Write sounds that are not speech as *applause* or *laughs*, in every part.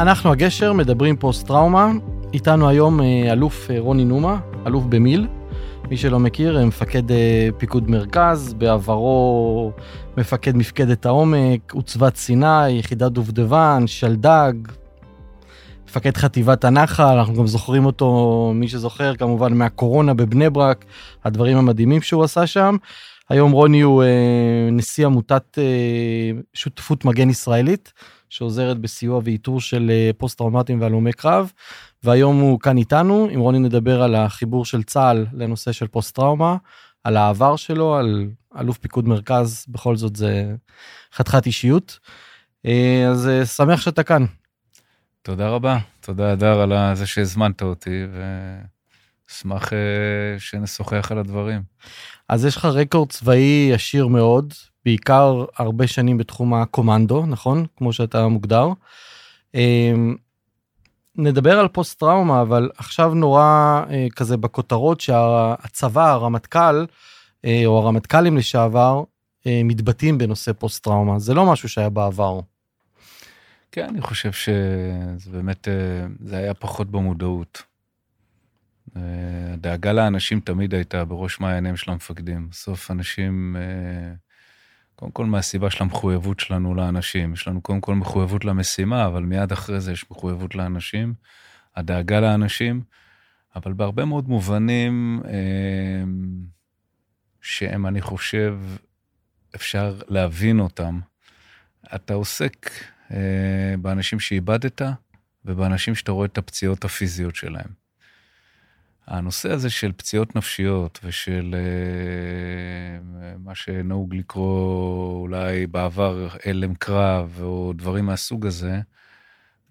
אנחנו הגשר, מדברים פוסט-טראומה. איתנו היום אה, אלוף אה, רוני נומה, אלוף במיל. מי שלא מכיר, אה, מפקד פיקוד מרכז, בעברו מפקד מפקדת העומק, עוצבת סיני, יחידת דובדבן, שלדג, מפקד חטיבת הנחל, אנחנו גם זוכרים אותו, מי שזוכר, כמובן מהקורונה בבני ברק, הדברים המדהימים שהוא עשה שם. היום רוני הוא נשיא עמותת שותפות מגן ישראלית. שעוזרת בסיוע ואיתור של אה, פוסט טראומטיים והלומי קרב. והיום הוא כאן איתנו, עם רוני נדבר על החיבור של צה"ל לנושא של פוסט טראומה, על העבר שלו, על אלוף פיקוד מרכז, בכל זאת זה חתיכת אישיות. אה, אז אה, שמח שאתה כאן. תודה רבה, תודה אדר על זה שהזמנת אותי, ואשמח שנשוחח על הדברים. אז יש לך רקורד צבאי עשיר מאוד, בעיקר הרבה שנים בתחום הקומנדו, נכון? כמו שאתה מוגדר. אמ, נדבר על פוסט טראומה, אבל עכשיו נורא אה, כזה בכותרות שהצבא, הרמטכ"ל, אה, או הרמטכ"לים לשעבר, אה, מתבטאים בנושא פוסט טראומה. זה לא משהו שהיה בעבר. כן, אני חושב שזה באמת, זה היה פחות במודעות. הדאגה לאנשים תמיד הייתה בראש מעייניהם של המפקדים. בסוף אנשים... קודם כל מהסיבה של המחויבות שלנו לאנשים. יש לנו קודם כל מחויבות למשימה, אבל מיד אחרי זה יש מחויבות לאנשים, הדאגה לאנשים, אבל בהרבה מאוד מובנים אה, שהם, אני חושב, אפשר להבין אותם. אתה עוסק אה, באנשים שאיבדת ובאנשים שאתה רואה את הפציעות הפיזיות שלהם. הנושא הזה של פציעות נפשיות ושל uh, מה שנהוג לקרוא אולי בעבר הלם קרב או דברים מהסוג הזה,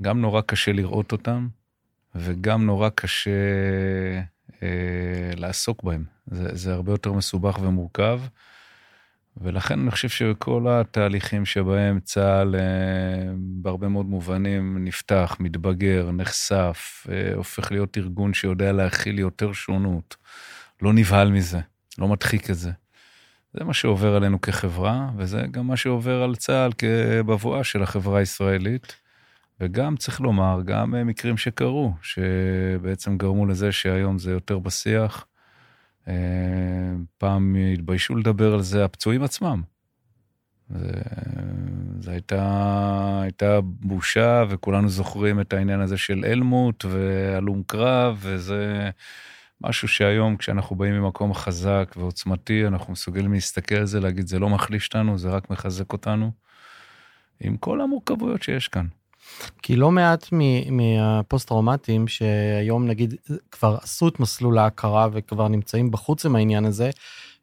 גם נורא קשה לראות אותם וגם נורא קשה uh, לעסוק בהם. זה, זה הרבה יותר מסובך ומורכב. ולכן אני חושב שכל התהליכים שבהם צה"ל אה, בהרבה מאוד מובנים נפתח, מתבגר, נחשף, אה, הופך להיות ארגון שיודע להכיל יותר שונות, לא נבהל מזה, לא מדחיק את זה. זה מה שעובר עלינו כחברה, וזה גם מה שעובר על צה"ל כבבואה של החברה הישראלית. וגם, צריך לומר, גם אה, מקרים שקרו, שבעצם גרמו לזה שהיום זה יותר בשיח. אה, פעם התביישו לדבר על זה הפצועים עצמם. זה הייתה, הייתה בושה, וכולנו זוכרים את העניין הזה של אלמוט והלום קרב, וזה משהו שהיום, כשאנחנו באים ממקום חזק ועוצמתי, אנחנו מסוגלים להסתכל על זה, להגיד, זה לא מחליש אותנו, זה רק מחזק אותנו, עם כל המורכבויות שיש כאן. כי לא מעט מהפוסט-טראומטיים שהיום נגיד כבר עשו את מסלול ההכרה וכבר נמצאים בחוץ עם העניין הזה,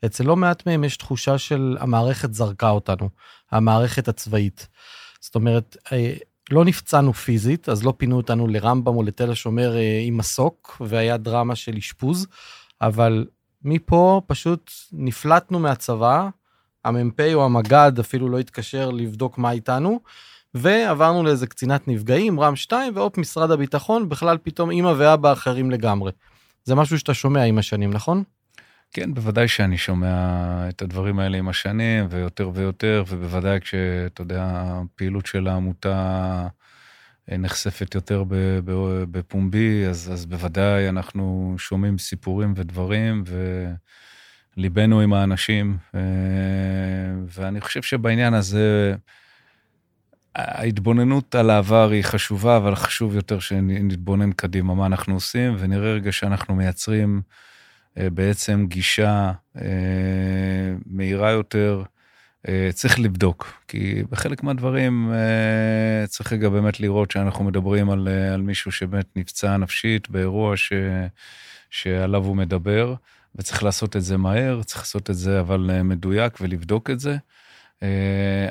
אצל לא מעט מהם יש תחושה של המערכת זרקה אותנו, המערכת הצבאית. זאת אומרת, אה, לא נפצענו פיזית, אז לא פינו אותנו לרמב"ם או לתל השומר אה, עם מסוק, והיה דרמה של אשפוז, אבל מפה פשוט נפלטנו מהצבא, המ"פ או המג"ד אפילו לא התקשר לבדוק מה איתנו, ועברנו לאיזה קצינת נפגעים, רם 2, והופ, משרד הביטחון, בכלל פתאום אימא ואבא אחרים לגמרי. זה משהו שאתה שומע עם השנים, נכון? כן, בוודאי שאני שומע את הדברים האלה עם השנים, ויותר ויותר, ובוודאי כשאתה יודע, הפעילות של העמותה נחשפת יותר בפומבי, אז, אז בוודאי אנחנו שומעים סיפורים ודברים, וליבנו עם האנשים, ואני חושב שבעניין הזה, ההתבוננות על העבר היא חשובה, אבל חשוב יותר שנתבונן קדימה מה אנחנו עושים, ונראה רגע שאנחנו מייצרים אה, בעצם גישה אה, מהירה יותר. אה, צריך לבדוק, כי בחלק מהדברים צריך רגע באמת לראות שאנחנו מדברים על, על מישהו שבאמת נפצע נפשית באירוע ש, שעליו הוא מדבר, וצריך לעשות את זה מהר, צריך לעשות את זה אבל מדויק ולבדוק את זה,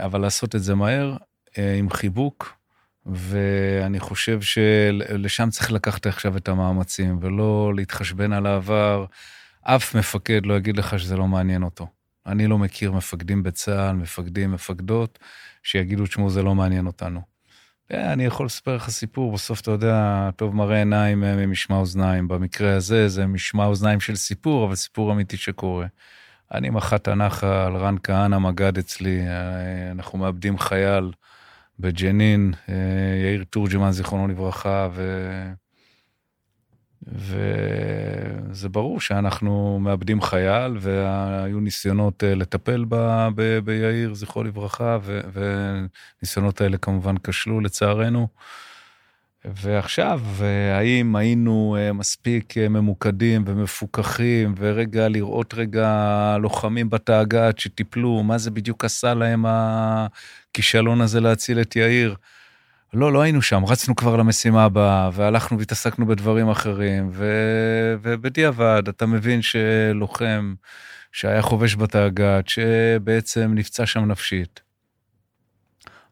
אבל לעשות את זה מהר. אה, עם חיבוק, ואני חושב שלשם צריך לקחת עכשיו את המאמצים, ולא להתחשבן על העבר. אף מפקד לא יגיד לך שזה לא מעניין אותו. אני לא מכיר מפקדים בצה"ל, מפקדים, מפקדות, שיגידו, תשמעו, זה לא מעניין אותנו. אה, אני יכול לספר לך סיפור, בסוף אתה יודע, טוב מראה עיניים ממשמע אוזניים. במקרה הזה זה משמע אוזניים של סיפור, אבל סיפור אמיתי שקורה. אני מח"ט הנחל, רן כהנא מג"ד אצלי, אנחנו מאבדים חייל בג'נין, יאיר תורג'מן, זיכרונו לברכה, ו... וזה ברור שאנחנו מאבדים חייל, והיו ניסיונות אה, לטפל ב... ב... ביאיר, זכרו לברכה, ו... וניסיונות האלה כמובן כשלו לצערנו. ועכשיו, האם היינו אה, מספיק אה, ממוקדים ומפוקחים, ורגע לראות רגע לוחמים בתאג"ד שטיפלו, מה זה בדיוק עשה להם הכישלון הזה להציל את יאיר? לא, לא היינו שם, רצנו כבר למשימה הבאה, והלכנו והתעסקנו בדברים אחרים, ו... ובדיעבד אתה מבין שלוחם שהיה חובש בתאג"ד, שבעצם נפצע שם נפשית.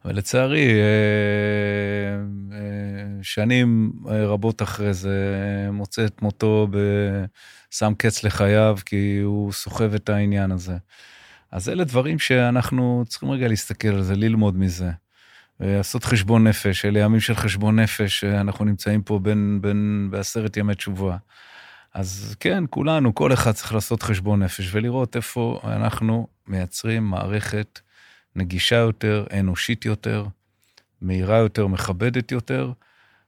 ולצערי, אה, אה, שנים רבות אחרי זה, מוצא את מותו, שם קץ לחייו, כי הוא סוחב את העניין הזה. אז אלה דברים שאנחנו צריכים רגע להסתכל על זה, ללמוד מזה. לעשות חשבון נפש, אלה ימים של חשבון נפש, אנחנו נמצאים פה בין, בין, בעשרת ימי תשובה. אז כן, כולנו, כל אחד צריך לעשות חשבון נפש ולראות איפה אנחנו מייצרים מערכת נגישה יותר, אנושית יותר, מהירה יותר, מכבדת יותר,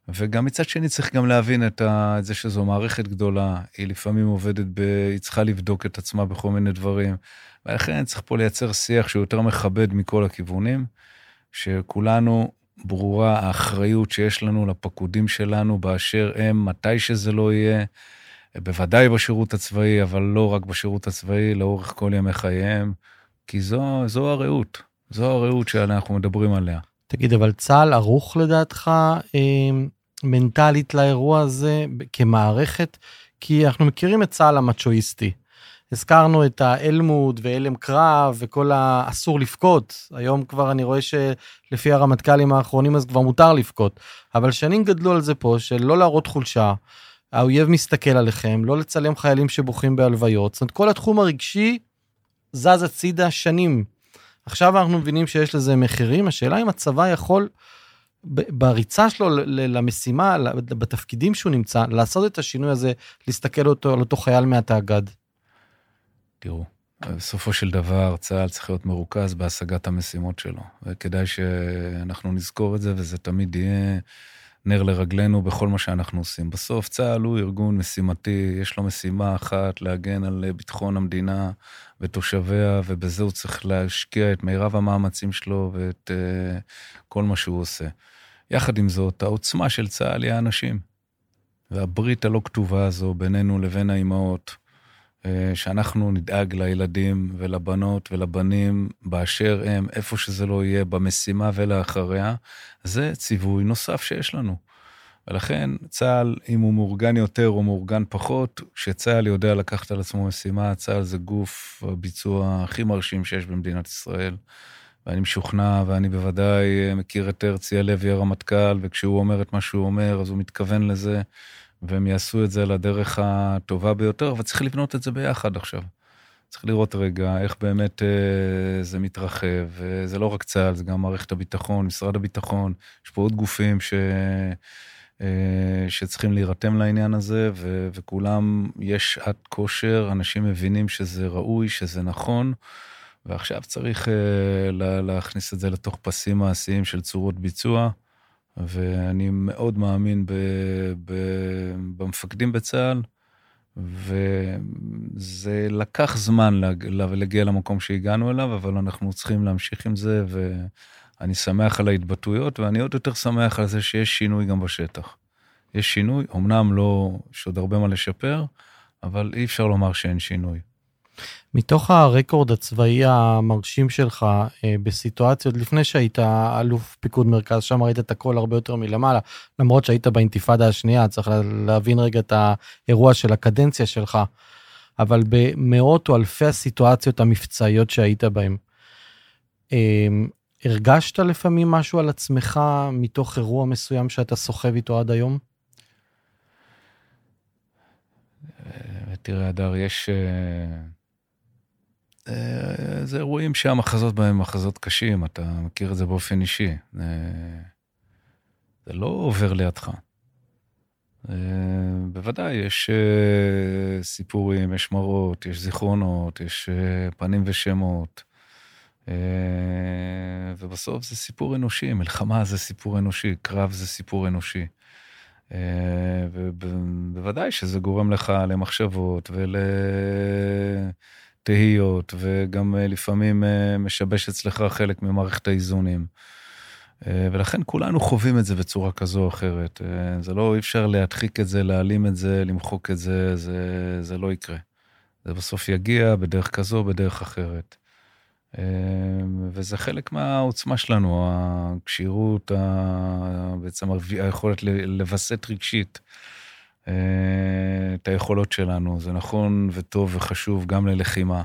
וגם מצד שני צריך גם להבין את, ה, את זה שזו מערכת גדולה, היא לפעמים עובדת, ב, היא צריכה לבדוק את עצמה בכל מיני דברים, ולכן צריך פה לייצר שיח שהוא יותר מכבד מכל הכיוונים. שכולנו ברורה האחריות שיש לנו לפקודים שלנו באשר הם, מתי שזה לא יהיה, בוודאי בשירות הצבאי, אבל לא רק בשירות הצבאי, לאורך כל ימי חייהם, כי זו, זו הרעות, זו הרעות שאנחנו מדברים עליה. תגיד, אבל צה"ל ערוך לדעתך אה, מנטלית לאירוע הזה כמערכת? כי אנחנו מכירים את צה"ל המצ'ואיסטי. הזכרנו את האלמוד והלם קרב וכל האסור לבכות. היום כבר אני רואה שלפי הרמטכ"לים האחרונים אז כבר מותר לבכות. אבל שנים גדלו על זה פה של לא להראות חולשה. האויב מסתכל עליכם, לא לצלם חיילים שבוכים בהלוויות. זאת אומרת, כל התחום הרגשי זז הצידה שנים. עכשיו אנחנו מבינים שיש לזה מחירים, השאלה אם הצבא יכול בריצה שלו למשימה, בתפקידים שהוא נמצא, לעשות את השינוי הזה, להסתכל אותו על אותו חייל מהתאג"ד. תראו, בסופו של דבר צה"ל צריך להיות מרוכז בהשגת המשימות שלו, וכדאי שאנחנו נזכור את זה, וזה תמיד יהיה נר לרגלינו בכל מה שאנחנו עושים. בסוף צה"ל הוא ארגון משימתי, יש לו משימה אחת, להגן על ביטחון המדינה ותושביה, ובזה הוא צריך להשקיע את מירב המאמצים שלו ואת uh, כל מה שהוא עושה. יחד עם זאת, העוצמה של צה"ל היא האנשים. והברית הלא כתובה הזו בינינו לבין האימהות, אה, שאנחנו נדאג לילדים ולבנות ולבנים באשר הם, איפה שזה לא יהיה, במשימה ולאחריה, זה ציווי נוסף שיש לנו. ולכן צה"ל, אם הוא מאורגן יותר או מאורגן פחות, כשצה"ל יודע לקחת על עצמו משימה, צה"ל זה גוף הביצוע הכי מרשים שיש במדינת ישראל. ואני משוכנע, ואני בוודאי מכיר את הרצי הלוי הרמטכ"ל, וכשהוא אומר את מה שהוא אומר, אז הוא מתכוון לזה. והם יעשו את זה לדרך הטובה ביותר, אבל צריך לבנות את זה ביחד עכשיו. צריך לראות רגע איך באמת אה, זה מתרחב, וזה לא רק צה"ל, זה גם מערכת הביטחון, משרד הביטחון, יש פה עוד גופים ש... אה, שצריכים להירתם לעניין הזה, ו... וכולם, יש שעת כושר, אנשים מבינים שזה ראוי, שזה נכון, ועכשיו צריך אה, לה... להכניס את זה לתוך פסים מעשיים של צורות ביצוע. ואני מאוד מאמין ב, ב, במפקדים בצה"ל, וזה לקח זמן להגיע למקום שהגענו אליו, אבל אנחנו צריכים להמשיך עם זה, ואני שמח על ההתבטאויות, ואני עוד יותר שמח על זה שיש שינוי גם בשטח. יש שינוי, אמנם לא, יש עוד הרבה מה לשפר, אבל אי אפשר לומר שאין שינוי. מתוך הרקורד הצבאי המרשים שלך אה, בסיטואציות לפני שהיית אלוף פיקוד מרכז שם ראית את הכל הרבה יותר מלמעלה למרות שהיית באינתיפאדה השנייה צריך להבין רגע את האירוע של הקדנציה שלך אבל במאות או אלפי הסיטואציות המבצעיות שהיית בהם. אה, הרגשת לפעמים משהו על עצמך מתוך אירוע מסוים שאתה סוחב איתו עד היום? אה, תראה, אדר, יש... אה, זה אירועים שהמחזות בהם מחזות קשים, אתה מכיר את זה באופן אישי. זה, זה לא עובר לידך. בוודאי, יש סיפורים, יש מראות, יש זיכרונות, יש פנים ושמות. ובסוף זה סיפור אנושי, מלחמה זה סיפור אנושי, קרב זה סיפור אנושי. ובוודאי שזה גורם לך למחשבות ולתהיות, וגם לפעמים משבש אצלך חלק ממערכת האיזונים. ולכן כולנו חווים את זה בצורה כזו או אחרת. זה לא, אי אפשר להדחיק את זה, להעלים את זה, למחוק את זה, זה, זה לא יקרה. זה בסוף יגיע בדרך כזו, בדרך אחרת. וזה חלק מהעוצמה שלנו, הכשירות, בעצם היכולת לווסת רגשית את היכולות שלנו. זה נכון וטוב וחשוב גם ללחימה.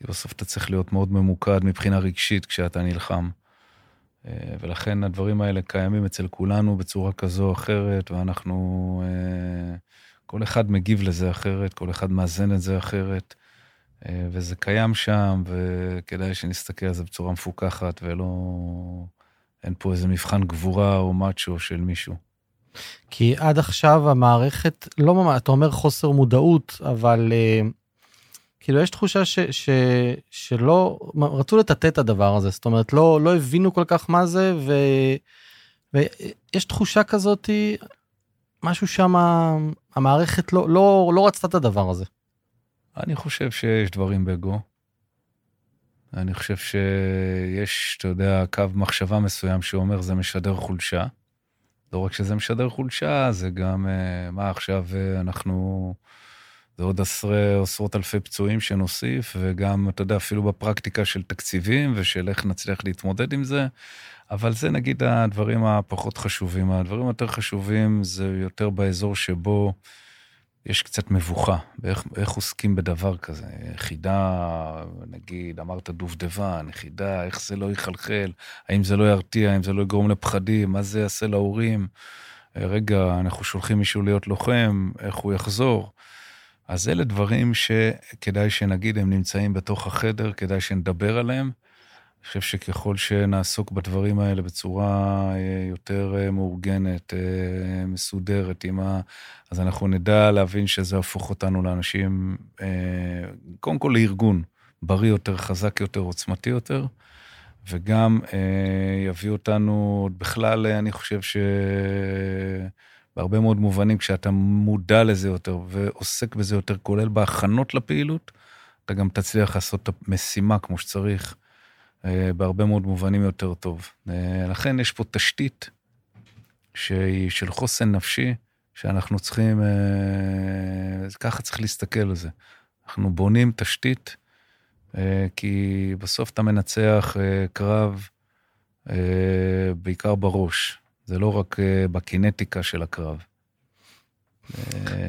בסוף אתה צריך להיות מאוד ממוקד מבחינה רגשית כשאתה נלחם. ולכן הדברים האלה קיימים אצל כולנו בצורה כזו או אחרת, ואנחנו, כל אחד מגיב לזה אחרת, כל אחד מאזן את זה אחרת. אה, וזה קיים שם, וכדאי שנסתכל על זה בצורה מפוקחת, ולא... אין פה איזה מבחן גבורה או מאצ'ו של מישהו. כי עד עכשיו המערכת, לא ממש, אתה אומר חוסר מודעות, אבל uh, כאילו יש תחושה ש, ש, שלא, רצו לטאטא את הדבר הזה, זאת אומרת, לא, לא הבינו כל כך מה זה, ו, ויש תחושה כזאת, משהו שם, המערכת לא, לא, לא רצתה את הדבר הזה. אני חושב שיש דברים בגו. אני חושב שיש, אתה יודע, קו מחשבה מסוים שאומר זה משדר חולשה. לא רק שזה משדר חולשה, זה גם, אה, מה עכשיו אה, אנחנו, זה עוד עשרה, עשרות אלפי פצועים שנוסיף, וגם, אתה יודע, אפילו בפרקטיקה של תקציבים ושל איך נצליח להתמודד עם זה. אבל זה נגיד הדברים הפחות חשובים. הדברים היותר חשובים זה יותר באזור שבו יש קצת מבוכה באיך עוסקים בדבר כזה. חידה, נגיד, אמרת דובדבן, חידה, איך זה לא יחלחל, האם זה לא ירתיע, האם זה לא יגרום לפחדים, מה זה יעשה להורים. רגע, אנחנו שולחים מישהו להיות לוחם, איך הוא יחזור. אז אלה דברים שכדאי שנגיד, הם נמצאים בתוך החדר, כדאי שנדבר עליהם. אני חושב שככל שנעסוק בדברים האלה בצורה אה, יותר אה, מאורגנת, אה, מסודרת, ה... אז אנחנו נדע להבין שזה יהפוך אותנו לאנשים, קודם כל לארגון בריא יותר, חזק יותר, עוצמתי יותר, וגם יביא אותנו, בכלל, אני חושב שבהרבה מאוד מובנים, כשאתה מודע לזה יותר ועוסק בזה יותר, כולל בהכנות לפעילות, אתה גם תצליח לעשות את המשימה כמו שצריך. אה, בהרבה מאוד מובנים יותר טוב. אה, לכן יש פה תשתית שהיא של חוסן נפשי, שאנחנו צריכים, אה, ככה צריך להסתכל על זה. אנחנו בונים תשתית, כי בסוף אתה מנצח קרב בעיקר בראש, זה לא רק בקינטיקה של הקרב.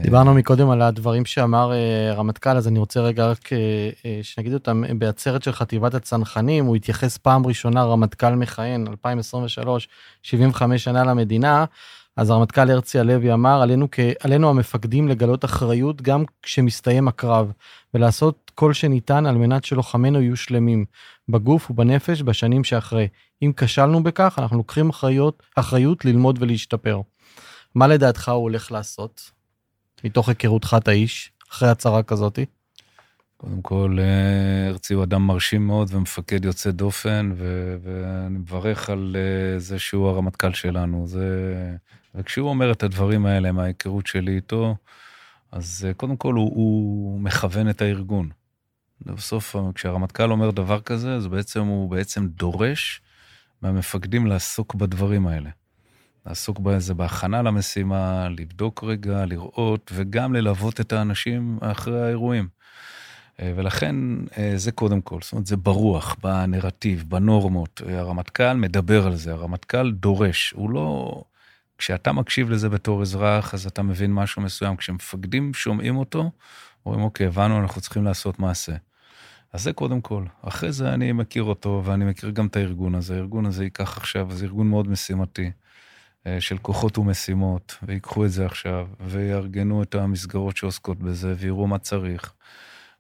דיברנו מקודם על הדברים שאמר אה, רמטכ"ל, אז אני רוצה רגע רק אה, אה, שנגיד אותם. בעצרת של חטיבת הצנחנים, הוא התייחס פעם ראשונה, רמטכ"ל מכהן, 2023, 75 שנה למדינה. אז הרמטכ"ל הרצי הלוי אמר, עלינו, כ... עלינו המפקדים לגלות אחריות גם כשמסתיים הקרב, ולעשות כל שניתן על מנת שלוחמינו יהיו שלמים, בגוף ובנפש בשנים שאחרי. אם כשלנו בכך, אנחנו לוקחים אחריות, אחריות ללמוד ולהשתפר. מה לדעתך הוא הולך לעשות, מתוך היכרותך את האיש, אחרי הצהרה כזאתי? קודם כל, אה, הרצי הוא אדם מרשים מאוד ומפקד יוצא דופן, ו- ואני מברך על אה, זה שהוא הרמטכ"ל שלנו. זה... וכשהוא אומר את הדברים האלה מההיכרות שלי איתו, אז אה, קודם כל הוא, הוא מכוון את הארגון. בסוף, כשהרמטכ"ל אומר דבר כזה, אז בעצם הוא בעצם דורש מהמפקדים לעסוק בדברים האלה. לעסוק בזה בהכנה למשימה, לבדוק רגע, לראות, וגם ללוות את האנשים אחרי האירועים. אה, ולכן אה, זה קודם כל, זאת אומרת, זה ברוח, בנרטיב, בנורמות. אה, הרמטכ"ל מדבר על זה, הרמטכ"ל דורש. הוא לא... כשאתה מקשיב לזה בתור אזרח, אז אתה מבין משהו מסוים. כשמפקדים שומעים אותו, אומרים, אוקיי, הבנו, אנחנו צריכים לעשות מעשה. אז זה קודם כל. אחרי זה אני מכיר אותו, ואני מכיר גם את הארגון הזה. הארגון הזה ייקח עכשיו, זה ארגון מאוד משימתי. אה, של כוחות ומשימות, ויקחו את זה עכשיו, ויארגנו את המסגרות שעוסקות בזה, ויראו מה צריך.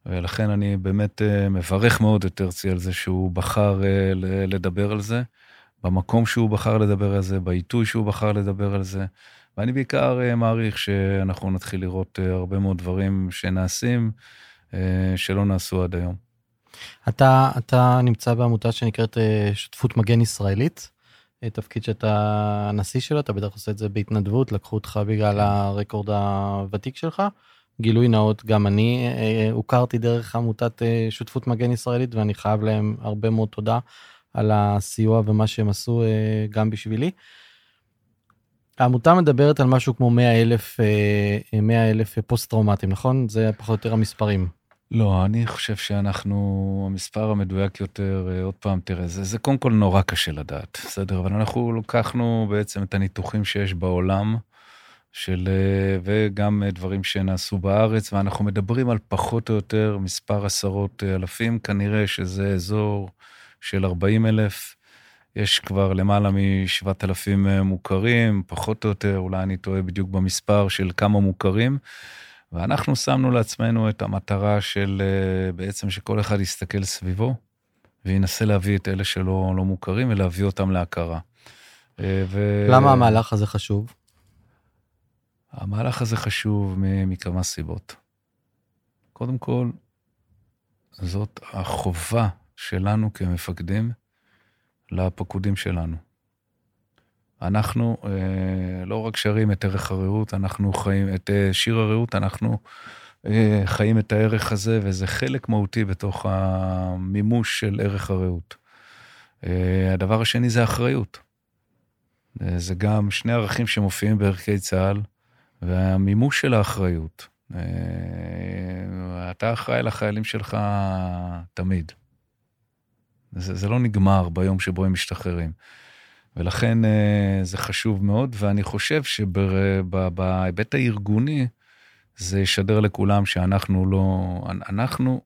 ולכן אני באמת אה, מברך מאוד את הרצי על זה שהוא בחר אה, לדבר על זה, במקום שהוא בחר לדבר על זה, בעיתוי שהוא בחר לדבר על זה, ואני בעיקר מעריך שאנחנו נתחיל לראות הרבה מאוד דברים שנעשים, שלא נעשו עד היום. אתה, אתה נמצא בעמותה שנקראת שותפות מגן ישראלית, תפקיד שאתה הנשיא שלו, אתה בטח עושה את זה בהתנדבות, לקחו אותך בגלל הרקורד הוותיק שלך. גילוי נאות, גם אני אה, הוכרתי דרך עמותת אה, שותפות מגן ישראלית ואני חייב להם הרבה מאוד תודה על הסיוע ומה שהם עשו אה, גם בשבילי. העמותה מדברת על משהו כמו 100 אלף, 100 אלף פוסט טראומטיים, נכון? זה פחות או יותר המספרים. לא, אני חושב שאנחנו, המספר המדויק יותר, עוד פעם, תראה, זה, זה קודם כל נורא קשה לדעת, בסדר? אבל אנחנו לקחנו בעצם את הניתוחים שיש בעולם, של, אה, וגם אה, דברים שנעשו בארץ, ואנחנו מדברים על פחות או יותר מספר עשרות אה, אלפים, כנראה שזה אזור של 40 אלף. יש כבר למעלה מ-7,000 מוכרים, פחות או יותר, אולי אני טועה בדיוק במספר של כמה מוכרים. ואנחנו שמנו לעצמנו את המטרה של בעצם שכל אחד יסתכל סביבו וינסה להביא את אלה שלא לא מוכרים ולהביא אותם להכרה. ו... למה המהלך הזה חשוב? המהלך הזה חשוב מכמה סיבות. קודם כל, זאת החובה שלנו כמפקדים לפקודים שלנו. אנחנו אה, לא רק שרים את ערך הרעות, אנחנו חיים את אה, שיר הרעות, אנחנו אה, חיים את הערך הזה, וזה חלק מהותי בתוך המימוש של ערך הרעות. אה, הדבר השני זה אחריות. אה, זה גם שני ערכים שמופיעים בערכי צה"ל, והמימוש של האחריות. אה, אתה אחראי לחיילים שלך תמיד. זה, זה לא נגמר ביום שבו הם משתחררים. ולכן אה, זה חשוב מאוד, ואני חושב שבהיבט הארגוני, זה ישדר לכולם שאנחנו לא... אנחנו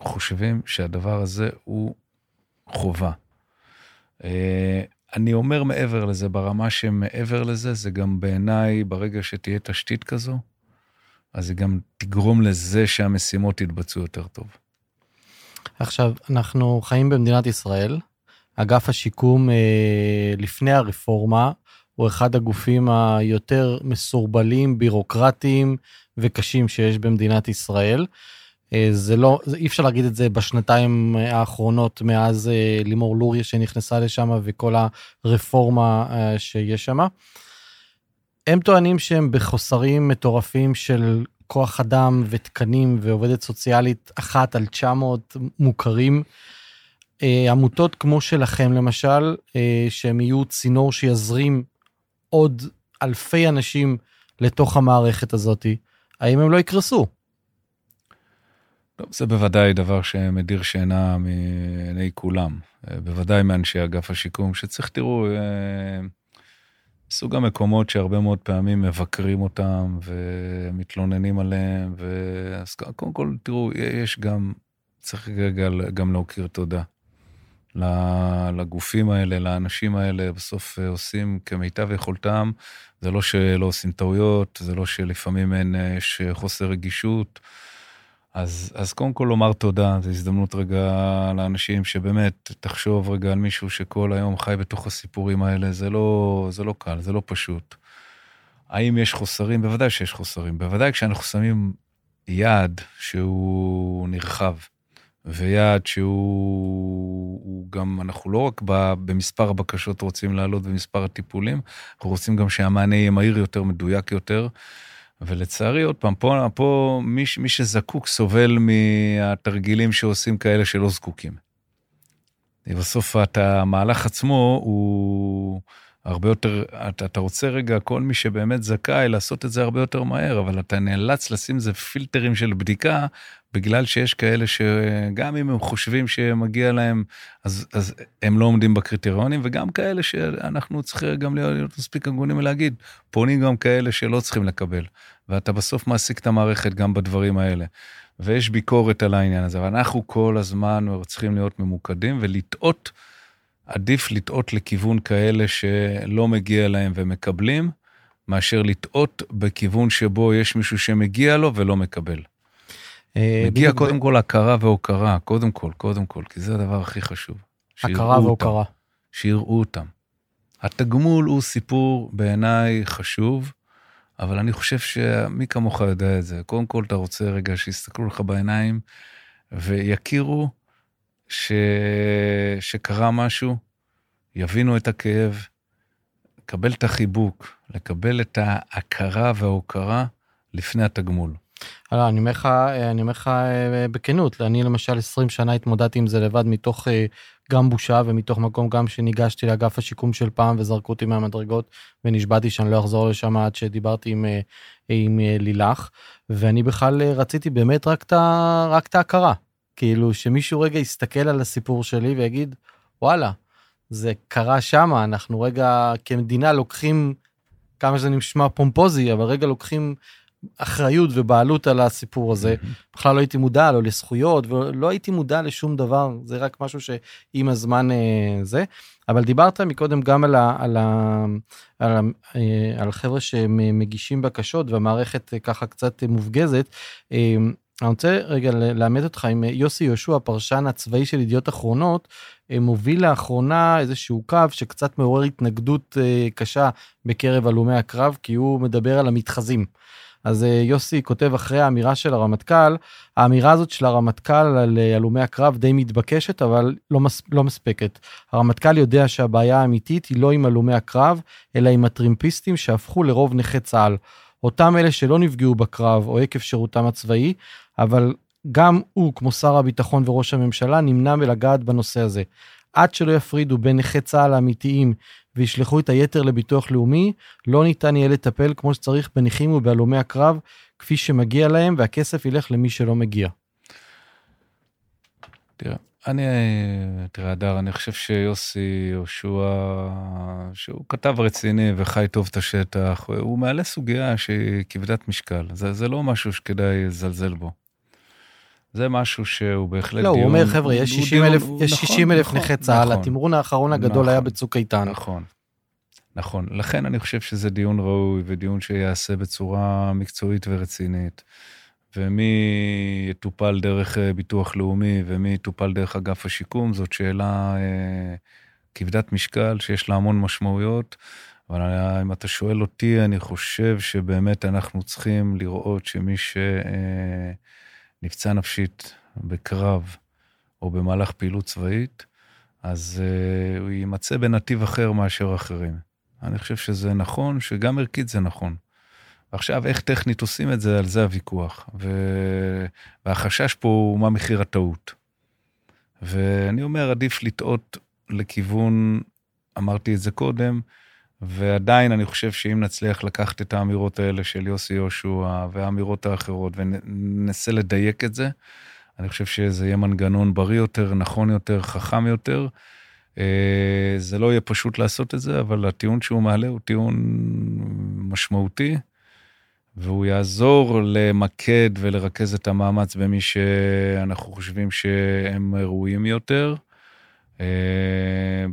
חושבים שהדבר הזה הוא חובה. אה, אני אומר מעבר לזה, ברמה שמעבר לזה, זה גם בעיניי, ברגע שתהיה תשתית כזו, אז זה גם תגרום לזה שהמשימות יתבצעו יותר טוב. עכשיו, אנחנו חיים במדינת ישראל. אגף השיקום אה, לפני הרפורמה הוא אחד הגופים היותר מסורבלים, בירוקרטיים וקשים שיש במדינת ישראל. אה, זה לא, אי אפשר להגיד את זה בשנתיים האחרונות מאז אה, לימור לוריה שנכנסה לשם וכל הרפורמה שיש שם. הם טוענים שהם בחוסרים מטורפים של כוח אדם ותקנים ועובדת סוציאלית אחת על 900 מוכרים. עמותות כמו שלכם למשל, שהם יהיו צינור שיזרים עוד אלפי אנשים לתוך המערכת הזאתי, האם הם לא יקרסו? לא, זה בוודאי דבר שמדיר שינה מעיני כולם, אה, בוודאי מאנשי אגף השיקום, שצריך, תראו, אה, סוג המקומות שהרבה מאוד פעמים מבקרים אותם ומתלוננים עליהם, אז קודם כל, תראו, יש גם, צריך רגע גם להכיר תודה. לגופים האלה, לאנשים האלה, בסוף אה, עושים כמיטב יכולתם. זה לא שלא עושים טעויות, זה לא שלפעמים אין, יש חוסר רגישות. אז, אז קודם כל לומר תודה, זו הזדמנות רגע לאנשים שבאמת, תחשוב רגע על מישהו שכל היום חי בתוך הסיפורים האלה, זה לא, זה לא קל, זה לא פשוט. האם יש חוסרים? בוודאי שיש חוסרים. בוודאי כשאנחנו שמים יעד שהוא נרחב, ויעד שהוא גם, אנחנו לא רק במספר הבקשות רוצים לעלות במספר הטיפולים, אנחנו רוצים גם שהמענה יהיה מהיר יותר, מדויק יותר. ולצערי, עוד פעם, פה, פה מי, מי שזקוק סובל מהתרגילים שעושים כאלה שלא זקוקים. בסוף המהלך עצמו הוא הרבה יותר, אתה, אתה רוצה רגע, כל מי שבאמת זכאי, לעשות את זה הרבה יותר מהר, אבל אתה נאלץ לשים איזה פילטרים של בדיקה, בגלל שיש כאלה שגם אם הם חושבים שמגיע להם, אז, אז הם לא עומדים בקריטריונים, וגם כאלה שאנחנו צריכים גם להיות מספיק הגונים ולהגיד, פונים גם כאלה שלא צריכים לקבל. ואתה בסוף מעסיק את המערכת גם בדברים האלה. ויש ביקורת על העניין הזה, ואנחנו כל הזמן צריכים להיות ממוקדים ולטעות, עדיף לטעות לכיוון כאלה שלא מגיע להם ומקבלים, מאשר לטעות בכיוון שבו יש מישהו שמגיע לו ולא מקבל. אה, מגיע קודם כל הכרה והוקרה, קודם כל, קודם כל, כי זה הדבר הכי חשוב. הכרה והוקרה. שיראו אותם. התגמול הוא סיפור בעיניי חשוב, אבל אני חושב שמי כמוך יודע את זה. קודם כל, אתה רוצה רגע שיסתכלו לך בעיניים ויכירו ש... שקרה משהו, יבינו את הכאב, לקבל את החיבוק, לקבל את ההכרה וההוקרה לפני התגמול. לא, אני אומר לך, אני אומר לך אה, בכנות, אני למשל 20 שנה התמודדתי עם זה לבד מתוך אה, גם בושה ומתוך מקום גם שניגשתי לאגף השיקום של פעם וזרקו אותי מהמדרגות ונשבעתי שאני לא אחזור לשם עד שדיברתי עם, אה, עם לילך ואני בכלל רציתי באמת רק את, ההכרה כאילו שמישהו רגע יסתכל על הסיפור שלי ויגיד וואלה זה קרה שמה אנחנו רגע כמדינה לוקחים כמה שזה נשמע פומפוזי אבל רגע לוקחים אחריות ובעלות על הסיפור הזה. בכלל לא הייתי מודע לו לזכויות ולא הייתי מודע לשום דבר זה רק משהו שעם הזמן אה, זה אבל דיברת מקודם גם על ה, על ה, על, ה, אה, על חבר'ה שמגישים בקשות והמערכת אה, ככה קצת מופגזת. אני רוצה רגע לאמת אותך עם יוסי יהושע הפרשן הצבאי של ידיעות אחרונות מוביל לאחרונה איזשהו קו שקצת מעורר התנגדות קשה בקרב הלומי הקרב כי הוא מדבר על המתחזים. אז אה, יוסי כותב אחרי האמירה של הרמטכ"ל, האמירה הזאת של הרמטכ"ל על אה, הלומי הקרב די מתבקשת, אבל לא, מס, לא מספקת. הרמטכ"ל יודע שהבעיה האמיתית היא לא עם הלומי הקרב, אלא עם הטרימפיסטים שהפכו לרוב נכי צה"ל. אותם אלה שלא נפגעו בקרב או עקב שירותם הצבאי, אבל גם הוא, כמו שר הביטחון וראש הממשלה, נמנע מלגעת בנושא הזה. עד שלא יפרידו בין נכי צה"ל האמיתיים וישלחו את היתר לביטוח לאומי, לא ניתן יהיה לטפל כמו שצריך בנכים ובהלומי הקרב, כפי שמגיע להם, והכסף ילך למי שלא מגיע. תראה, אני, תראה, אדר, אני חושב שיוסי יהושע, שהוא כתב רציני וחי טוב את השטח, הוא מעלה סוגיה שהיא כבדת משקל. זה, זה לא משהו שכדאי לזלזל בו. זה משהו שהוא בהחלט לא, דיון... לא, הוא אומר, חבר'ה, יש 60 אלף, יש 60 אלף נכון, נכי צה"ל, נכון, התמרון האחרון הגדול נכון, היה בצוק איתן. נכון, נכון. לכן אני חושב שזה דיון ראוי ודיון שייעשה בצורה מקצועית ורצינית. ומי יטופל דרך אה, ביטוח לאומי ומי יטופל דרך אגף השיקום, זאת שאלה אה, כבדת משקל שיש לה המון משמעויות. אבל אם אתה שואל אותי, אני חושב שבאמת אנחנו צריכים לראות שמי ש... אה, נפשית בקרב או במהלך פעילות צבאית, אז הוא יימצא בנתיב אחר מאשר אחרים. אני חושב שזה נכון, שגם ערכית זה נכון. ועכשיו, איך טכנית עושים את זה, על זה הוויכוח. ו... והחשש פה הוא מה מחיר הטעות. ואני אומר, עדיף לטעות לכיוון, אמרתי את זה קודם, ועדיין אני חושב שאם נצליח לקחת את האמירות האלה של יוסי יהושע והאמירות האחרות וננסה לדייק את זה, אני חושב שזה יהיה מנגנון בריא יותר, נכון יותר, חכם יותר. אה, זה לא יהיה פשוט לעשות את זה, אבל הטיעון שהוא מעלה הוא טיעון משמעותי, והוא יעזור למקד ולרכז את המאמץ במי שאנחנו חושבים שהם ראויים יותר, אה,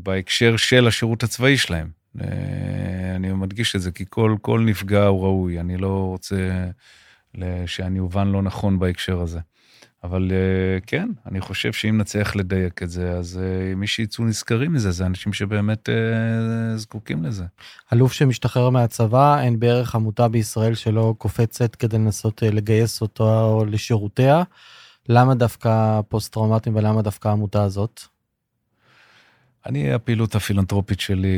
בהקשר של השירות הצבאי שלהם. אה, אני מדגיש את זה, כי כל, כל נפגע הוא ראוי, אני לא רוצה שאני אובן לא נכון בהקשר הזה. אבל אה, כן, אני חושב שאם נצליח לדייק את זה, אז אה, מי שיצאו נשכרים מזה, זה אנשים שבאמת זקוקים לזה. אלוף שמשתחרר מהצבא, אין בערך עמותה בישראל שלא קופצת כדי לנסות לגייס אותו לשירותיה. למה דווקא פוסט-טראומטיים ולמה דווקא העמותה הזאת? אני, הפעילות הפילנטרופית שלי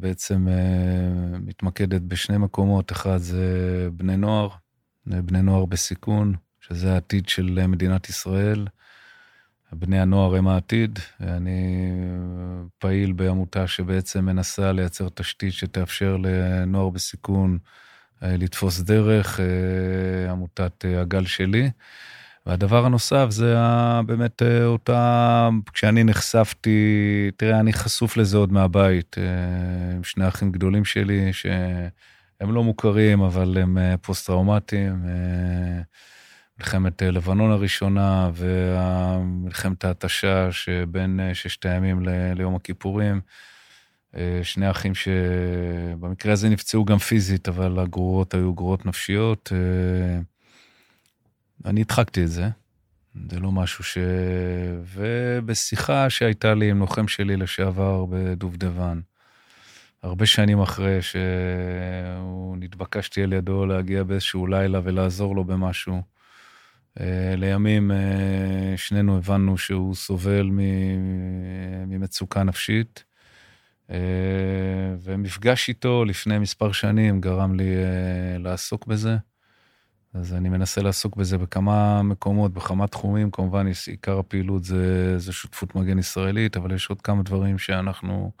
בעצם אה, מתמקדת בשני מקומות. אחד זה בני נוער, בני נוער בסיכון, שזה העתיד של מדינת ישראל. בני הנוער הם העתיד. אני פעיל בעמותה שבעצם מנסה לייצר תשתית שתאפשר לנוער בסיכון אה, לתפוס דרך, אה, עמותת הגל שלי. והדבר הנוסף זה באמת אה, אותה, כשאני נחשפתי, תראה, אני חשוף לזה עוד מהבית, אה, עם שני אחים גדולים שלי, שהם לא מוכרים, אבל הם אה, פוסט-טראומטיים. מלחמת לבנון הראשונה ומלחמת ההתשה שבין ששת הימים ליום הכיפורים. שני אחים שבמקרה הזה נפצעו גם פיזית, אבל הגרורות היו גרורות נפשיות. אני הדחקתי את זה. זה לא משהו ש... ובשיחה שהייתה לי עם לוחם שלי לשעבר בדובדבן, הרבה שנים אחרי שהוא נתבקשתי על ידו להגיע באיזשהו לילה ולעזור לו במשהו. אה, לימים אה, שנינו הבנו שהוא סובל ממצוקה נפשית, אה, ומפגש איתו לפני מספר שנים גרם לי לעסוק בזה. אז אני מנסה לעסוק בזה בכמה מקומות, בכמה תחומים. כמובן, עיקר הפעילות זה, זה שותפות מגן ישראלית, אבל יש עוד כמה דברים שאנחנו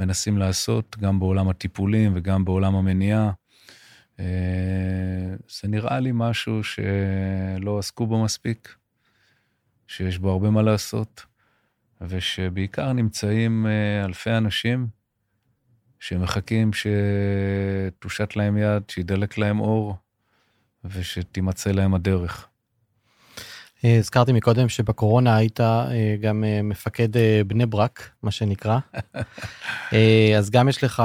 מנסים לעשות, גם בעולם הטיפולים וגם בעולם המניעה. זה נראה לי משהו שלא עסקו בו מספיק, שיש בו הרבה מה לעשות, ושבעיקר נמצאים אה, אלפי אנשים שמחכים שתושט להם יד, שידלק להם אור, ושתימצא להם הדרך. אה, הזכרתי מקודם שבקורונה היית אה, גם אה, מפקד בני ברק, מה שנקרא. *laughs* אז גם יש לך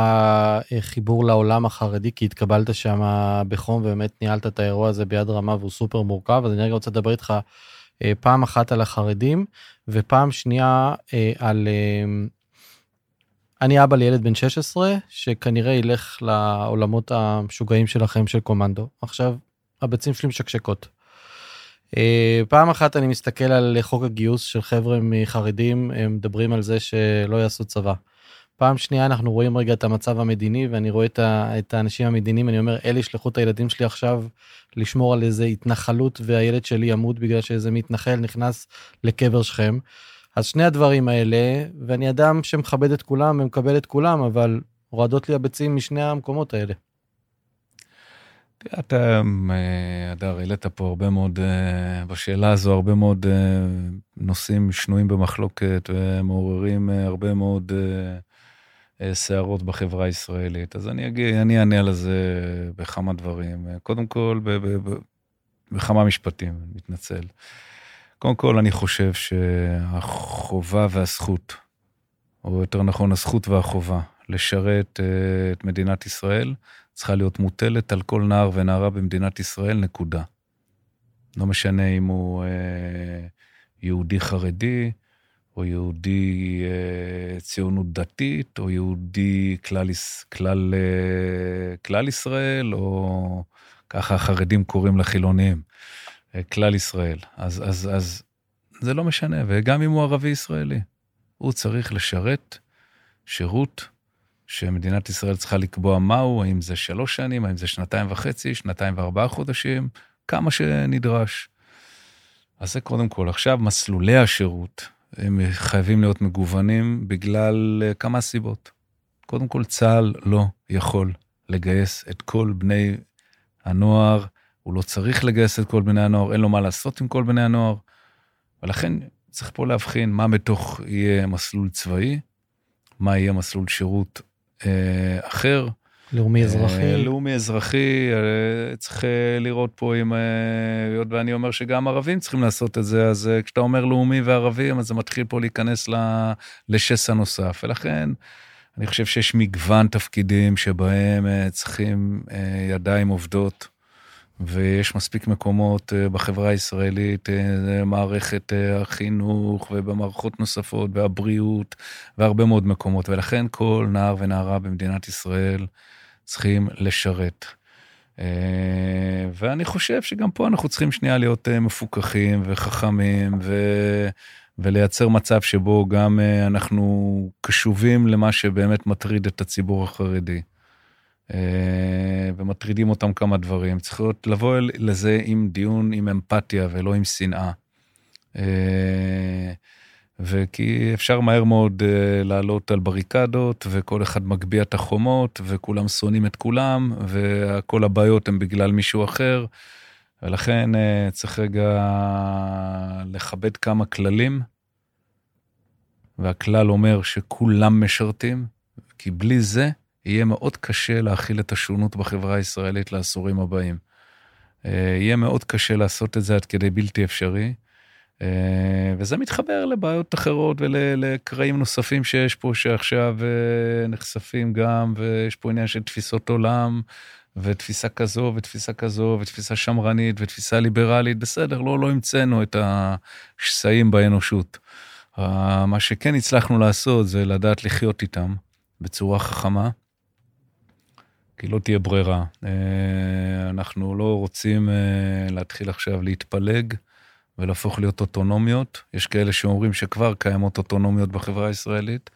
חיבור לעולם החרדי, כי התקבלת שם בחום ובאמת ניהלת את האירוע הזה ביד רמה והוא סופר מורכב, אז אני רגע רוצה לדבר איתך פעם אחת על החרדים, ופעם שנייה על... אני אבא לילד בן 16, שכנראה ילך לעולמות המשוגעים שלכם של קומנדו. עכשיו, הביצים שלי משקשקות. אה, פעם אחת אני מסתכל על חוק הגיוס של חבר'ה מחרדים, הם מדברים על זה שלא יעשו צבא. פעם שנייה אנחנו רואים רגע את המצב המדיני ואני רואה את, ה, את האנשים המדיניים, אני אומר, אלה ישלחו את הילדים שלי עכשיו לשמור על איזה התנחלות והילד שלי ימות בגלל שאיזה מתנחל נכנס לקבר שכם. אז שני הדברים האלה, ואני אדם שמכבד את כולם ומקבל את כולם, אבל הורדות לי הביצים משני המקומות האלה. אתה, אדר, העלית פה הרבה מאוד, אה, בשאלה הזו הרבה מאוד אה, נושאים שנויים במחלוקת ומעוררים אה, הרבה מאוד סערות בחברה הישראלית. אז אני אגיד, אני אענה על זה בכמה דברים. קודם כל, ב, ב, ב, בכמה משפטים, מתנצל. קודם כל, אני חושב שהחובה והזכות, או יותר נכון, הזכות והחובה, לשרת את מדינת ישראל, צריכה להיות מוטלת על כל נער ונערה במדינת ישראל, נקודה. לא משנה אם הוא אה, יהודי חרדי, או יהודי אה, ציונות דתית, או יהודי כלל, כלל, אה, כלל ישראל, או ככה החרדים קוראים לחילונים, אה, כלל ישראל. אז, אז, אז זה לא משנה, וגם אם הוא ערבי ישראלי, הוא צריך לשרת שירות שמדינת ישראל צריכה לקבוע מהו, האם זה שלוש שנים, האם זה שנתיים וחצי, שנתיים וארבעה חודשים, כמה שנדרש. אז זה קודם כל. עכשיו, מסלולי השירות, הם חייבים להיות מגוונים בגלל אה, כמה סיבות. קודם כל, צה"ל לא יכול לגייס את כל בני הנוער, הוא לא צריך לגייס את כל בני הנוער, אין לו מה לעשות עם כל בני הנוער, ולכן צריך פה להבחין מה בתוך יהיה מסלול צבאי, מה יהיה מסלול שירות אחר. לאומי אזרחי. לאומי אזרחי, אה, צריך אה, לראות פה אם, היות ואני אומר שגם ערבים צריכים לעשות את זה, אז כשאתה אומר לאומי וערבים, אז זה מתחיל פה להיכנס לשסע נוסף. ולכן, אני חושב שיש מגוון תפקידים שבהם צריכים ידיים עובדות. ויש מספיק מקומות אה, בחברה הישראלית, אה, מערכת אה, החינוך ובמערכות נוספות, והבריאות, והרבה מאוד מקומות, ולכן כל נער ונערה במדינת ישראל צריכים לשרת. ואני חושב שגם פה אנחנו צריכים שנייה להיות מפוקחים וחכמים, ו... ולייצר מצב שבו גם אנחנו קשובים למה שבאמת מטריד את הציבור החרדי. אה, ומטרידים אותם כמה דברים. צריך לבוא לזה עם דיון, עם אמפתיה ולא עם שנאה. אה, וכי אפשר מהר מאוד uh, לעלות על בריקדות, וכל אחד מגביה את החומות, וכולם שונאים את כולם, וכל הבעיות הן בגלל מישהו אחר, ולכן צריך רגע לכבד כמה כללים, והכלל אומר שכולם משרתים, כי בלי זה יהיה מאוד קשה להכיל את השונות בחברה הישראלית לעשורים הבאים. אה, יהיה מאוד קשה לעשות את זה עד כדי בלתי אפשרי. אה, וזה מתחבר לבעיות אחרות ולקרעים נוספים שיש פה, שעכשיו אה, נחשפים גם, ויש פה עניין של תפיסות עולם, ותפיסה כזו, ותפיסה כזו, ותפיסה שמרנית, ותפיסה ליברלית. בסדר, לא, לא המצאנו את השסעים באנושות. מה שכן הצלחנו לעשות זה לדעת לחיות איתם בצורה חכמה. כי לא תהיה ברירה. אנחנו לא רוצים להתחיל עכשיו להתפלג ולהפוך להיות אוטונומיות. יש כאלה שאומרים שכבר קיימות אוטונומיות בחברה הישראלית,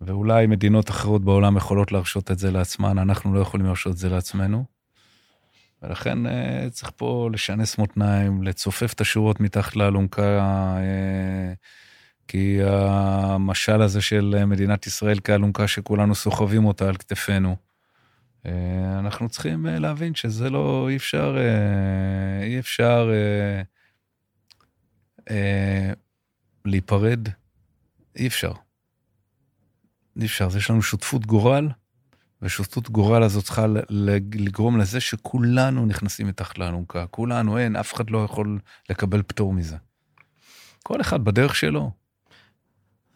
ואולי מדינות אחרות בעולם יכולות להרשות את זה לעצמן, אנחנו לא יכולים להרשות את זה לעצמנו. ולכן אה, צריך פה לשנס מותניים, לצופף את השורות מתחת לאלונקה, אה, כי המשל הזה של מדינת ישראל כאלונקה שכולנו סוחבים אותה על כתפינו, אה, אנחנו צריכים להבין שזה לא, אי אפשר, אי אפשר להיפרד, אי אפשר. אי אפשר, אז יש לנו שותפות גורל, ושותפות גורל הזאת צריכה לגרום לזה שכולנו נכנסים מתחת לאלונקה. כולנו, אין, אף אחד לא יכול לקבל פטור מזה. כל אחד בדרך שלו.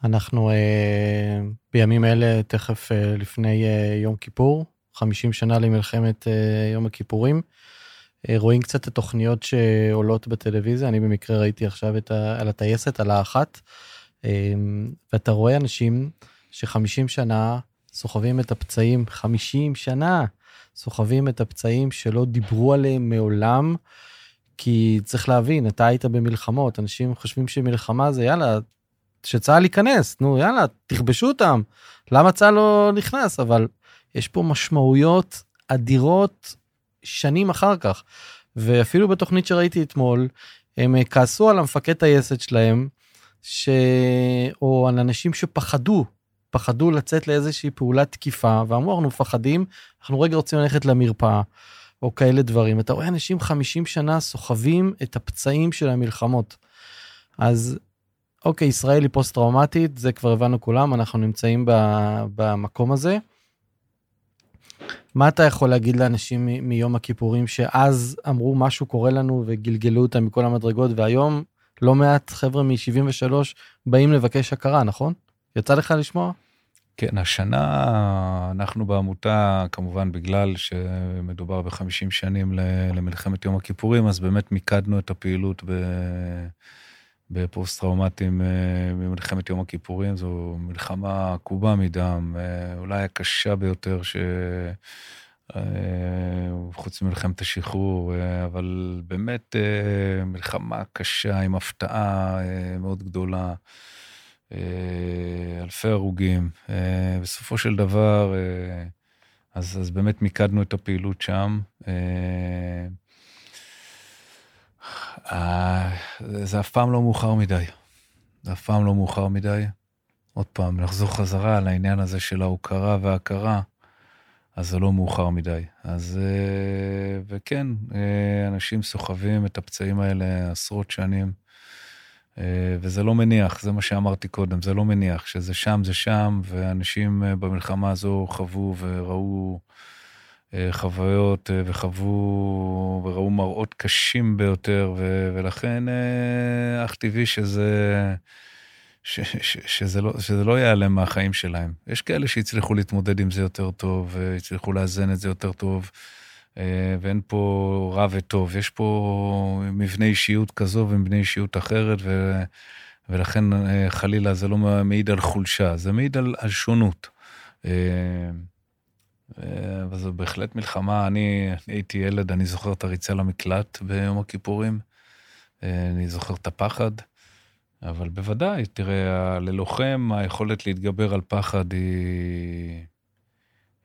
אנחנו אה, בימים אלה, תכף אה, לפני אה, יום כיפור, 50 שנה למלחמת אה, יום הכיפורים. אה, רואים קצת את התוכניות שעולות בטלוויזיה, אני במקרה ראיתי עכשיו את ה, על הטייסת, על האחת, אה, ואתה רואה אנשים ש-50 שנה סוחבים את הפצעים, 50 שנה סוחבים את הפצעים שלא דיברו עליהם מעולם, כי צריך להבין, אתה היית במלחמות, אנשים חושבים שמלחמה זה יאללה, שצה"ל ייכנס, נו יאללה, תכבשו אותם, למה צה"ל לא נכנס? אבל יש פה משמעויות אדירות שנים אחר כך. ואפילו בתוכנית שראיתי אתמול, הם כעסו על המפקד טייסת שלהם, ש... או על אנשים שפחדו פחדו לצאת לאיזושהי פעולת תקיפה ואמרו אנחנו מפחדים אנחנו רגע רוצים ללכת למרפאה או כאלה דברים אתה רואה אנשים 50 שנה סוחבים את הפצעים של המלחמות. אז אוקיי ישראל היא פוסט טראומטית זה כבר הבנו כולם אנחנו נמצאים במקום הזה. מה אתה יכול להגיד לאנשים מיום הכיפורים שאז אמרו משהו קורה לנו וגלגלו אותם מכל המדרגות והיום לא מעט חבר'ה מ-73 באים לבקש הכרה נכון? יצא לך לשמוע? כן, השנה אנחנו בעמותה, כמובן בגלל שמדובר ב-50 שנים למלחמת יום הכיפורים, אז באמת מיקדנו את הפעילות בפוסט-טראומטיים אה, ממלחמת יום הכיפורים. זו מלחמה עקובה מדם, אה, אולי הקשה ביותר ש... אה, חוץ ממלחמת השחרור, אבל באמת מלחמה קשה עם הפתעה מאוד גדולה. אה, אלפי הרוגים. אה, בסופו של דבר, אה, אז, אז באמת מיקדנו את הפעילות שם. זה אף פעם לא מאוחר מדי. זה אף פעם לא מאוחר מדי. עוד פעם, נחזור חזרה על העניין הזה של ההוקרה וההכרה, אז זה לא מאוחר מדי. אז, וכן, אנשים סוחבים את הפצעים האלה עשרות שנים. אה, וזה לא מניח, זה מה שאמרתי קודם, זה לא מניח, שזה שם זה שם, ואנשים אה, במלחמה הזו חוו וראו אה, חוויות וחוו וראו מראות קשים ביותר, ו, ולכן אך טבעי שזה, ש, ש, שזה, לא, שזה לא ייעלם מהחיים שלהם. יש כאלה שהצליחו להתמודד עם זה יותר טוב, והצליחו לאזן את זה יותר טוב. אה, ואין פה רע וטוב, יש פה מבנה אישיות כזו ומבנה אישיות אחרת, ו, ולכן אה, חלילה זה לא מעיד על חולשה, זה מעיד על, על שונות. אה, וזו בהחלט מלחמה, אני הייתי ילד, אני זוכר את הריצה למקלט ביום הכיפורים, אני זוכר את הפחד, אבל בוודאי, תראה, ללוחם היכולת להתגבר על פחד היא,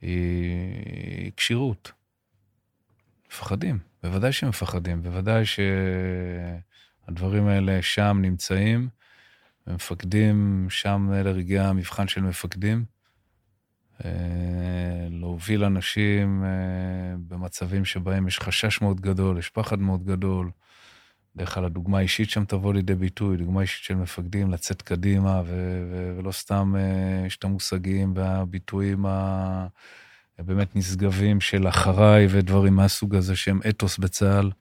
היא כשירות. מפחדים, בוודאי שהם מפחדים, בוודאי שהדברים האלה שם נמצאים, ומפקדים, שם אלה רגעי המבחן של מפקדים. אה, להוביל אנשים אה, במצבים שבהם יש חשש מאוד גדול, יש פחד מאוד גדול. בדרך כלל הדוגמה האישית שם תבוא לידי ביטוי, דוגמה אישית של מפקדים, לצאת קדימה, ו- ו- ולא סתם אה, יש את המושגים והביטויים ה... באמת נשגבים של אחריי ודברים מהסוג הזה שהם אתוס בצה"ל.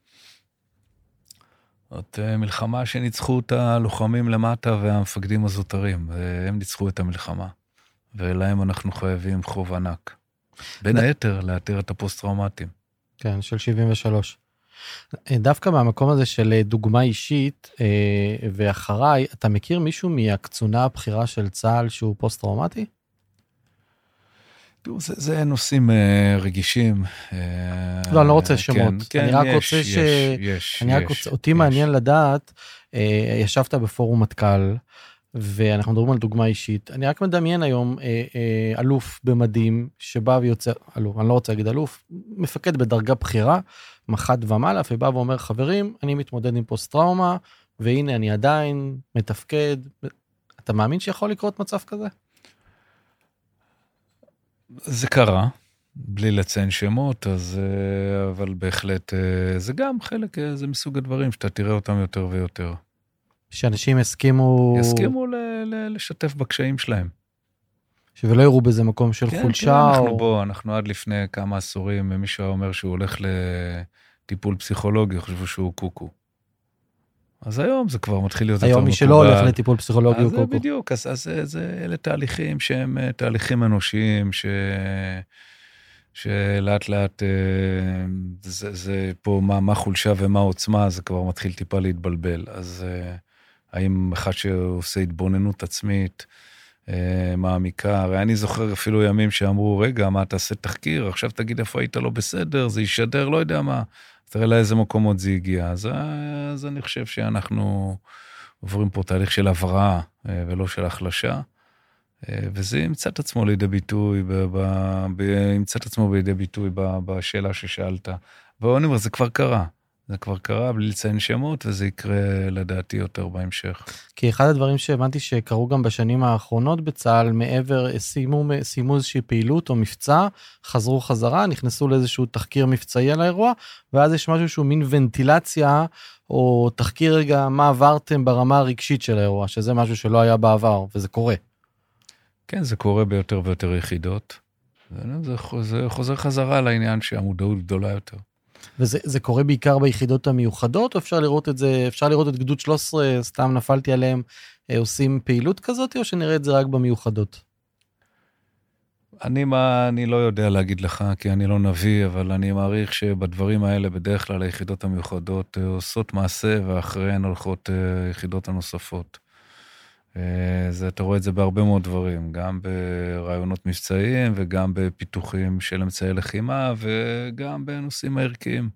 זאת מלחמה שניצחו את הלוחמים למטה והמפקדים הזוטרים, הם ניצחו את המלחמה. ולהם אנחנו חייבים חוב ענק. בין היתר, לאתר את הפוסט-טראומטיים. כן, של 73. דווקא מהמקום הזה של אה, דוגמה אישית אה, ואחריי, אתה מכיר מישהו מהקצונה הבכירה של צה"ל שהוא פוסט-טראומטי? תראו, זה, זה נושאים אה, רגישים. אה, לא, אני לא רוצה שמות. כן, כן, אני רק יש, רוצה יש, ש... יש, אני רק יש, רוצה, אותי יש. מעניין לדעת, אה, ישבת בפורום מטכ"ל, ואנחנו מדברים על דוגמה אישית. אני רק מדמיין היום אה, אה, אלוף במדים שבא ויוצא, אלוף, אני לא רוצה להגיד אלוף, מפקד בדרגה בכירה, מח"ט ומעלה, ובא ואומר, חברים, אני מתמודד עם פוסט טראומה, והנה אני עדיין מתפקד. אתה מאמין שיכול לקרות מצב כזה? זה קרה, בלי לציין שמות, אז... אה, אבל בהחלט, אה, זה גם חלק, אה, זה מסוג הדברים שאתה תראה אותם יותר ויותר. שאנשים יסכימו... יסכימו ל- ל- לשתף בקשיים שלהם. ולא יראו בזה מקום של כן, חולשה כן, אנחנו או... בוא, אנחנו עד לפני כמה עשורים, מישהו היה אומר שהוא הולך לטיפול פסיכולוגי, חשבו שהוא קוקו. אז היום זה כבר מתחיל להיות יותר היום. מי שלא הולך לטיפול פסיכולוגי אז הוא קוקו. בדיוק, אז, אז זה, זה, אלה תהליכים שהם אה, תהליכים אנושיים, ש... שלאט לאט אה, זה, זה פה מה, מה חולשה ומה עוצמה, זה כבר מתחיל טיפה להתבלבל. אז אה, האם אחד שעושה התבוננות עצמית, אה, מעמיקה, הרי אני זוכר אפילו ימים שאמרו, רגע, מה תעשה תחקיר, עכשיו תגיד איפה היית לא בסדר, זה ישדר, לא יודע מה, תראה לאיזה מקומות זה הגיע. אז, אז אני חושב שאנחנו עוברים פה תהליך של הבראה אה, ולא של החלשה. אה, וזה ימצא את עצמו לידי ביטוי, ב, ב, ב, ימצא את עצמו לידי ביטוי ב, בשאלה ששאלת. ואני אומר, זה כבר קרה. זה כבר קרה בלי לציין שמות, וזה יקרה לדעתי יותר בהמשך. כי אחד הדברים שהבנתי שקרו גם בשנים האחרונות בצה"ל, מעבר, סיימו, סיימו איזושהי פעילות או מבצע, חזרו חזרה, נכנסו לאיזשהו תחקיר מבצעי על האירוע, ואז יש משהו שהוא מין ונטילציה, או תחקיר רגע מה עברתם ברמה הרגשית של האירוע, שזה משהו שלא היה בעבר, וזה קורה. כן, זה קורה ביותר ויותר יחידות. זה, זה חוזר חזרה לעניין שהמודעות גדולה יותר. וזה קורה בעיקר ביחידות המיוחדות, או אפשר לראות את זה, אפשר לראות את גדוד 13, סתם נפלתי עליהם, עושים פעילות כזאת, או שנראה את זה רק במיוחדות? אני מה, אני לא יודע להגיד לך, כי אני לא נביא, אבל אני מעריך שבדברים האלה, בדרך כלל היחידות המיוחדות עושות מעשה, ואחריהן הולכות יחידות הנוספות. זה, אתה רואה את זה בהרבה מאוד דברים, גם ברעיונות מבצעיים וגם בפיתוחים של אמצעי לחימה וגם בנושאים הערכיים.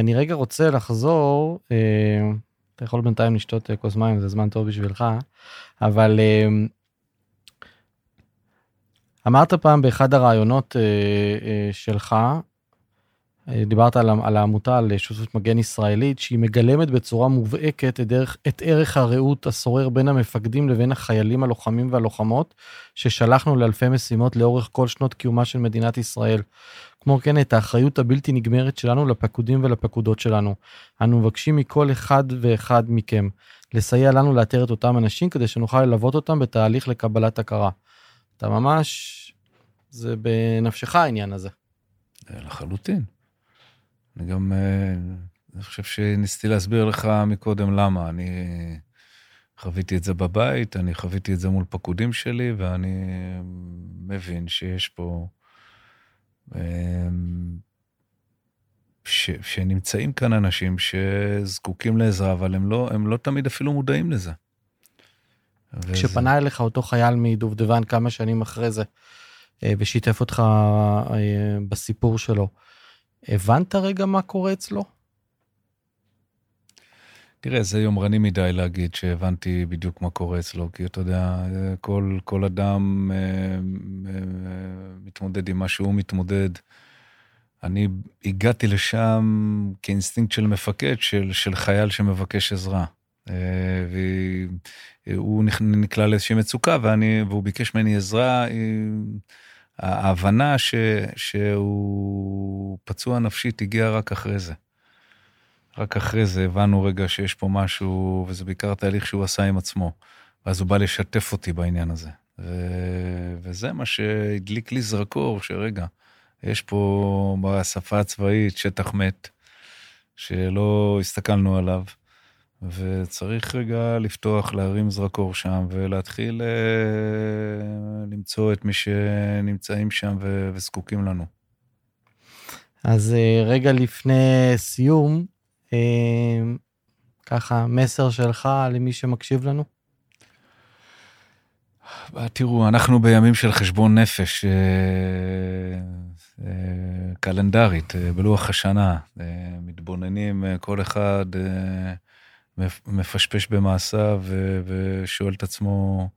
אני רגע רוצה לחזור, אתה יכול בינתיים לשתות כוס מים, זה זמן טוב בשבילך, אבל אמרת פעם באחד הרעיונות שלך, דיברת על, על העמותה, על שותפות מגן ישראלית, שהיא מגלמת בצורה מובהקת את, את ערך הרעות השורר בין המפקדים לבין החיילים הלוחמים והלוחמות, ששלחנו לאלפי משימות לאורך כל שנות קיומה של מדינת ישראל. כמו כן, את האחריות הבלתי נגמרת שלנו לפקודים ולפקודות שלנו. אנו מבקשים מכל אחד ואחד מכם לסייע לנו לאתר את אותם אנשים, כדי שנוכל ללוות אותם בתהליך לקבלת הכרה. אתה ממש, זה בנפשך העניין הזה. לחלוטין. אני גם, אני חושב שניסיתי להסביר לך מקודם למה. אני חוויתי את זה בבית, אני חוויתי את זה מול פקודים שלי, ואני מבין שיש פה... ש, שנמצאים כאן אנשים שזקוקים לעזרה, אבל הם לא, הם לא תמיד אפילו מודעים לזה. כשפנה וזה... אליך אותו חייל מדובדבן כמה שנים אחרי זה, ושיתף אותך בסיפור שלו, הבנת רגע מה קורה אצלו? תראה, זה יומרני מדי להגיד שהבנתי בדיוק מה קורה אצלו, כי אתה יודע, כל, כל אדם אה, אה, מתמודד עם מה שהוא מתמודד. אני הגעתי לשם כאינסטינקט של מפקד, של, של חייל שמבקש עזרה. אה, והוא נקלע לאיזושהי מצוקה, ואני, והוא ביקש ממני עזרה. ההבנה ש, שהוא פצוע נפשית הגיעה רק אחרי זה. רק אחרי זה הבנו רגע שיש פה משהו, וזה בעיקר תהליך שהוא עשה עם עצמו. ואז הוא בא לשתף אותי בעניין הזה. ו... וזה מה שהדליק לי זרקור, שרגע, יש פה בשפה הצבאית שטח מת, שלא הסתכלנו עליו, וצריך רגע לפתוח, להרים זרקור שם, ולהתחיל אה, למצוא את מי שנמצאים שם ו... וזקוקים לנו. אז אה, רגע לפני סיום, ככה מסר שלך למי שמקשיב לנו? תראו, אנחנו בימים של חשבון נפש אה, אה, קלנדרית, אה, בלוח השנה. מתבוננים, כל אחד מפשפש במעשיו ושואל את עצמו,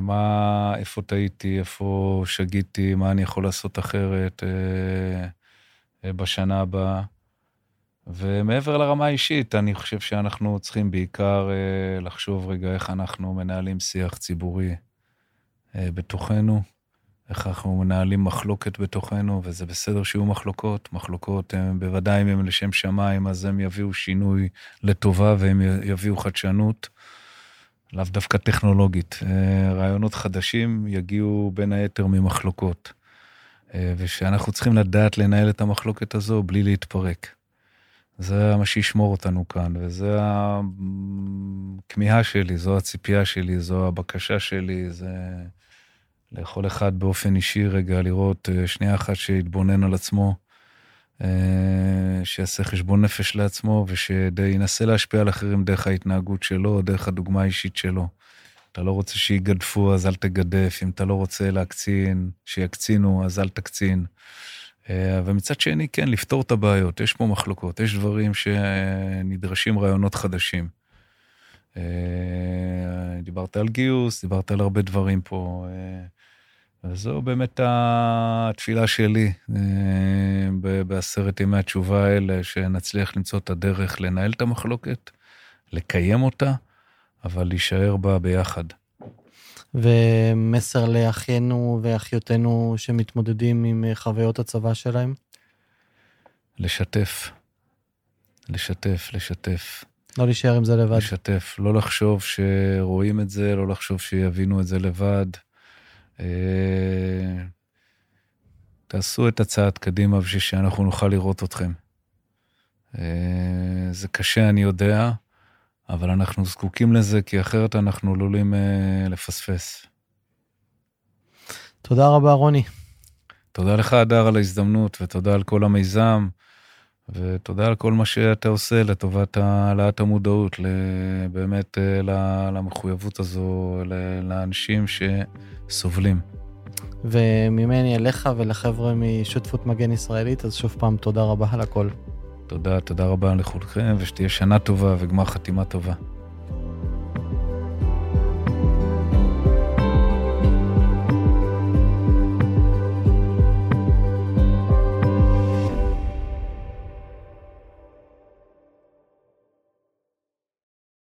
מה, איפה טעיתי, איפה שגיתי, מה אני יכול לעשות אחרת בשנה הבאה. ומעבר לרמה האישית, אני חושב שאנחנו צריכים בעיקר אה, לחשוב רגע איך אנחנו מנהלים שיח ציבורי אה, בתוכנו, איך אנחנו מנהלים מחלוקת בתוכנו, וזה בסדר שיהיו מחלוקות. מחלוקות, הם, בוודאי אם הם לשם שמיים, אז הם יביאו שינוי לטובה והם יביאו חדשנות, לאו דווקא טכנולוגית. אה, רעיונות חדשים יגיעו בין היתר ממחלוקות. ושאנחנו צריכים לדעת לנהל את המחלוקת הזו בלי להתפרק. זה מה שישמור אותנו כאן, וזה הכמיהה שלי, זו הציפייה שלי, זו הבקשה שלי, זה לכל אחד באופן אישי רגע לראות אה, שנייה אחת שיתבונן על עצמו, אה, שיעשה חשבון נפש לעצמו, ושינסה להשפיע על אחרים דרך ההתנהגות שלו, דרך הדוגמה האישית שלו. אתה לא רוצה שיגדפו, אז אל תגדף. אם אתה לא רוצה להקצין, שיקצינו, אז אל תקצין. אה, ומצד שני, כן, לפתור את הבעיות. יש פה מחלוקות, יש דברים שנדרשים רעיונות חדשים. אה, דיברת על גיוס, דיברת על הרבה דברים פה. אה, וזו באמת התפילה שלי בעשרת ימי התשובה האלה, שנצליח למצוא את הדרך לנהל את המחלוקת, לקיים אותה, אבל להישאר בה ביחד. ומסר לאחינו ואחיותינו שמתמודדים עם אה, חוויות הצבא שלהם? לשתף. לשתף, לשתף. לא להישאר עם זה לבד. לשתף, לא לחשוב שרואים את זה, לא לחשוב שיבינו את זה לבד. אה, תעשו את הצעד קדימה בשביל שאנחנו נוכל לראות אתכם. אה, זה קשה, אני יודע, אבל אנחנו זקוקים לזה, כי אחרת אנחנו עלולים אה, לפספס. תודה רבה, רוני. תודה לך, אדר, על ההזדמנות, ותודה על כל המיזם, ותודה על כל מה שאתה עושה לטובת העלאת המודעות, באמת אה, למחויבות הזו, לאנשים שסובלים. וממני אליך ולחבר'ה משותפות מגן ישראלית, אז שוב פעם, תודה רבה על הכל. תודה, תודה רבה לכולכם, ושתהיה שנה טובה וגמר חתימה טובה.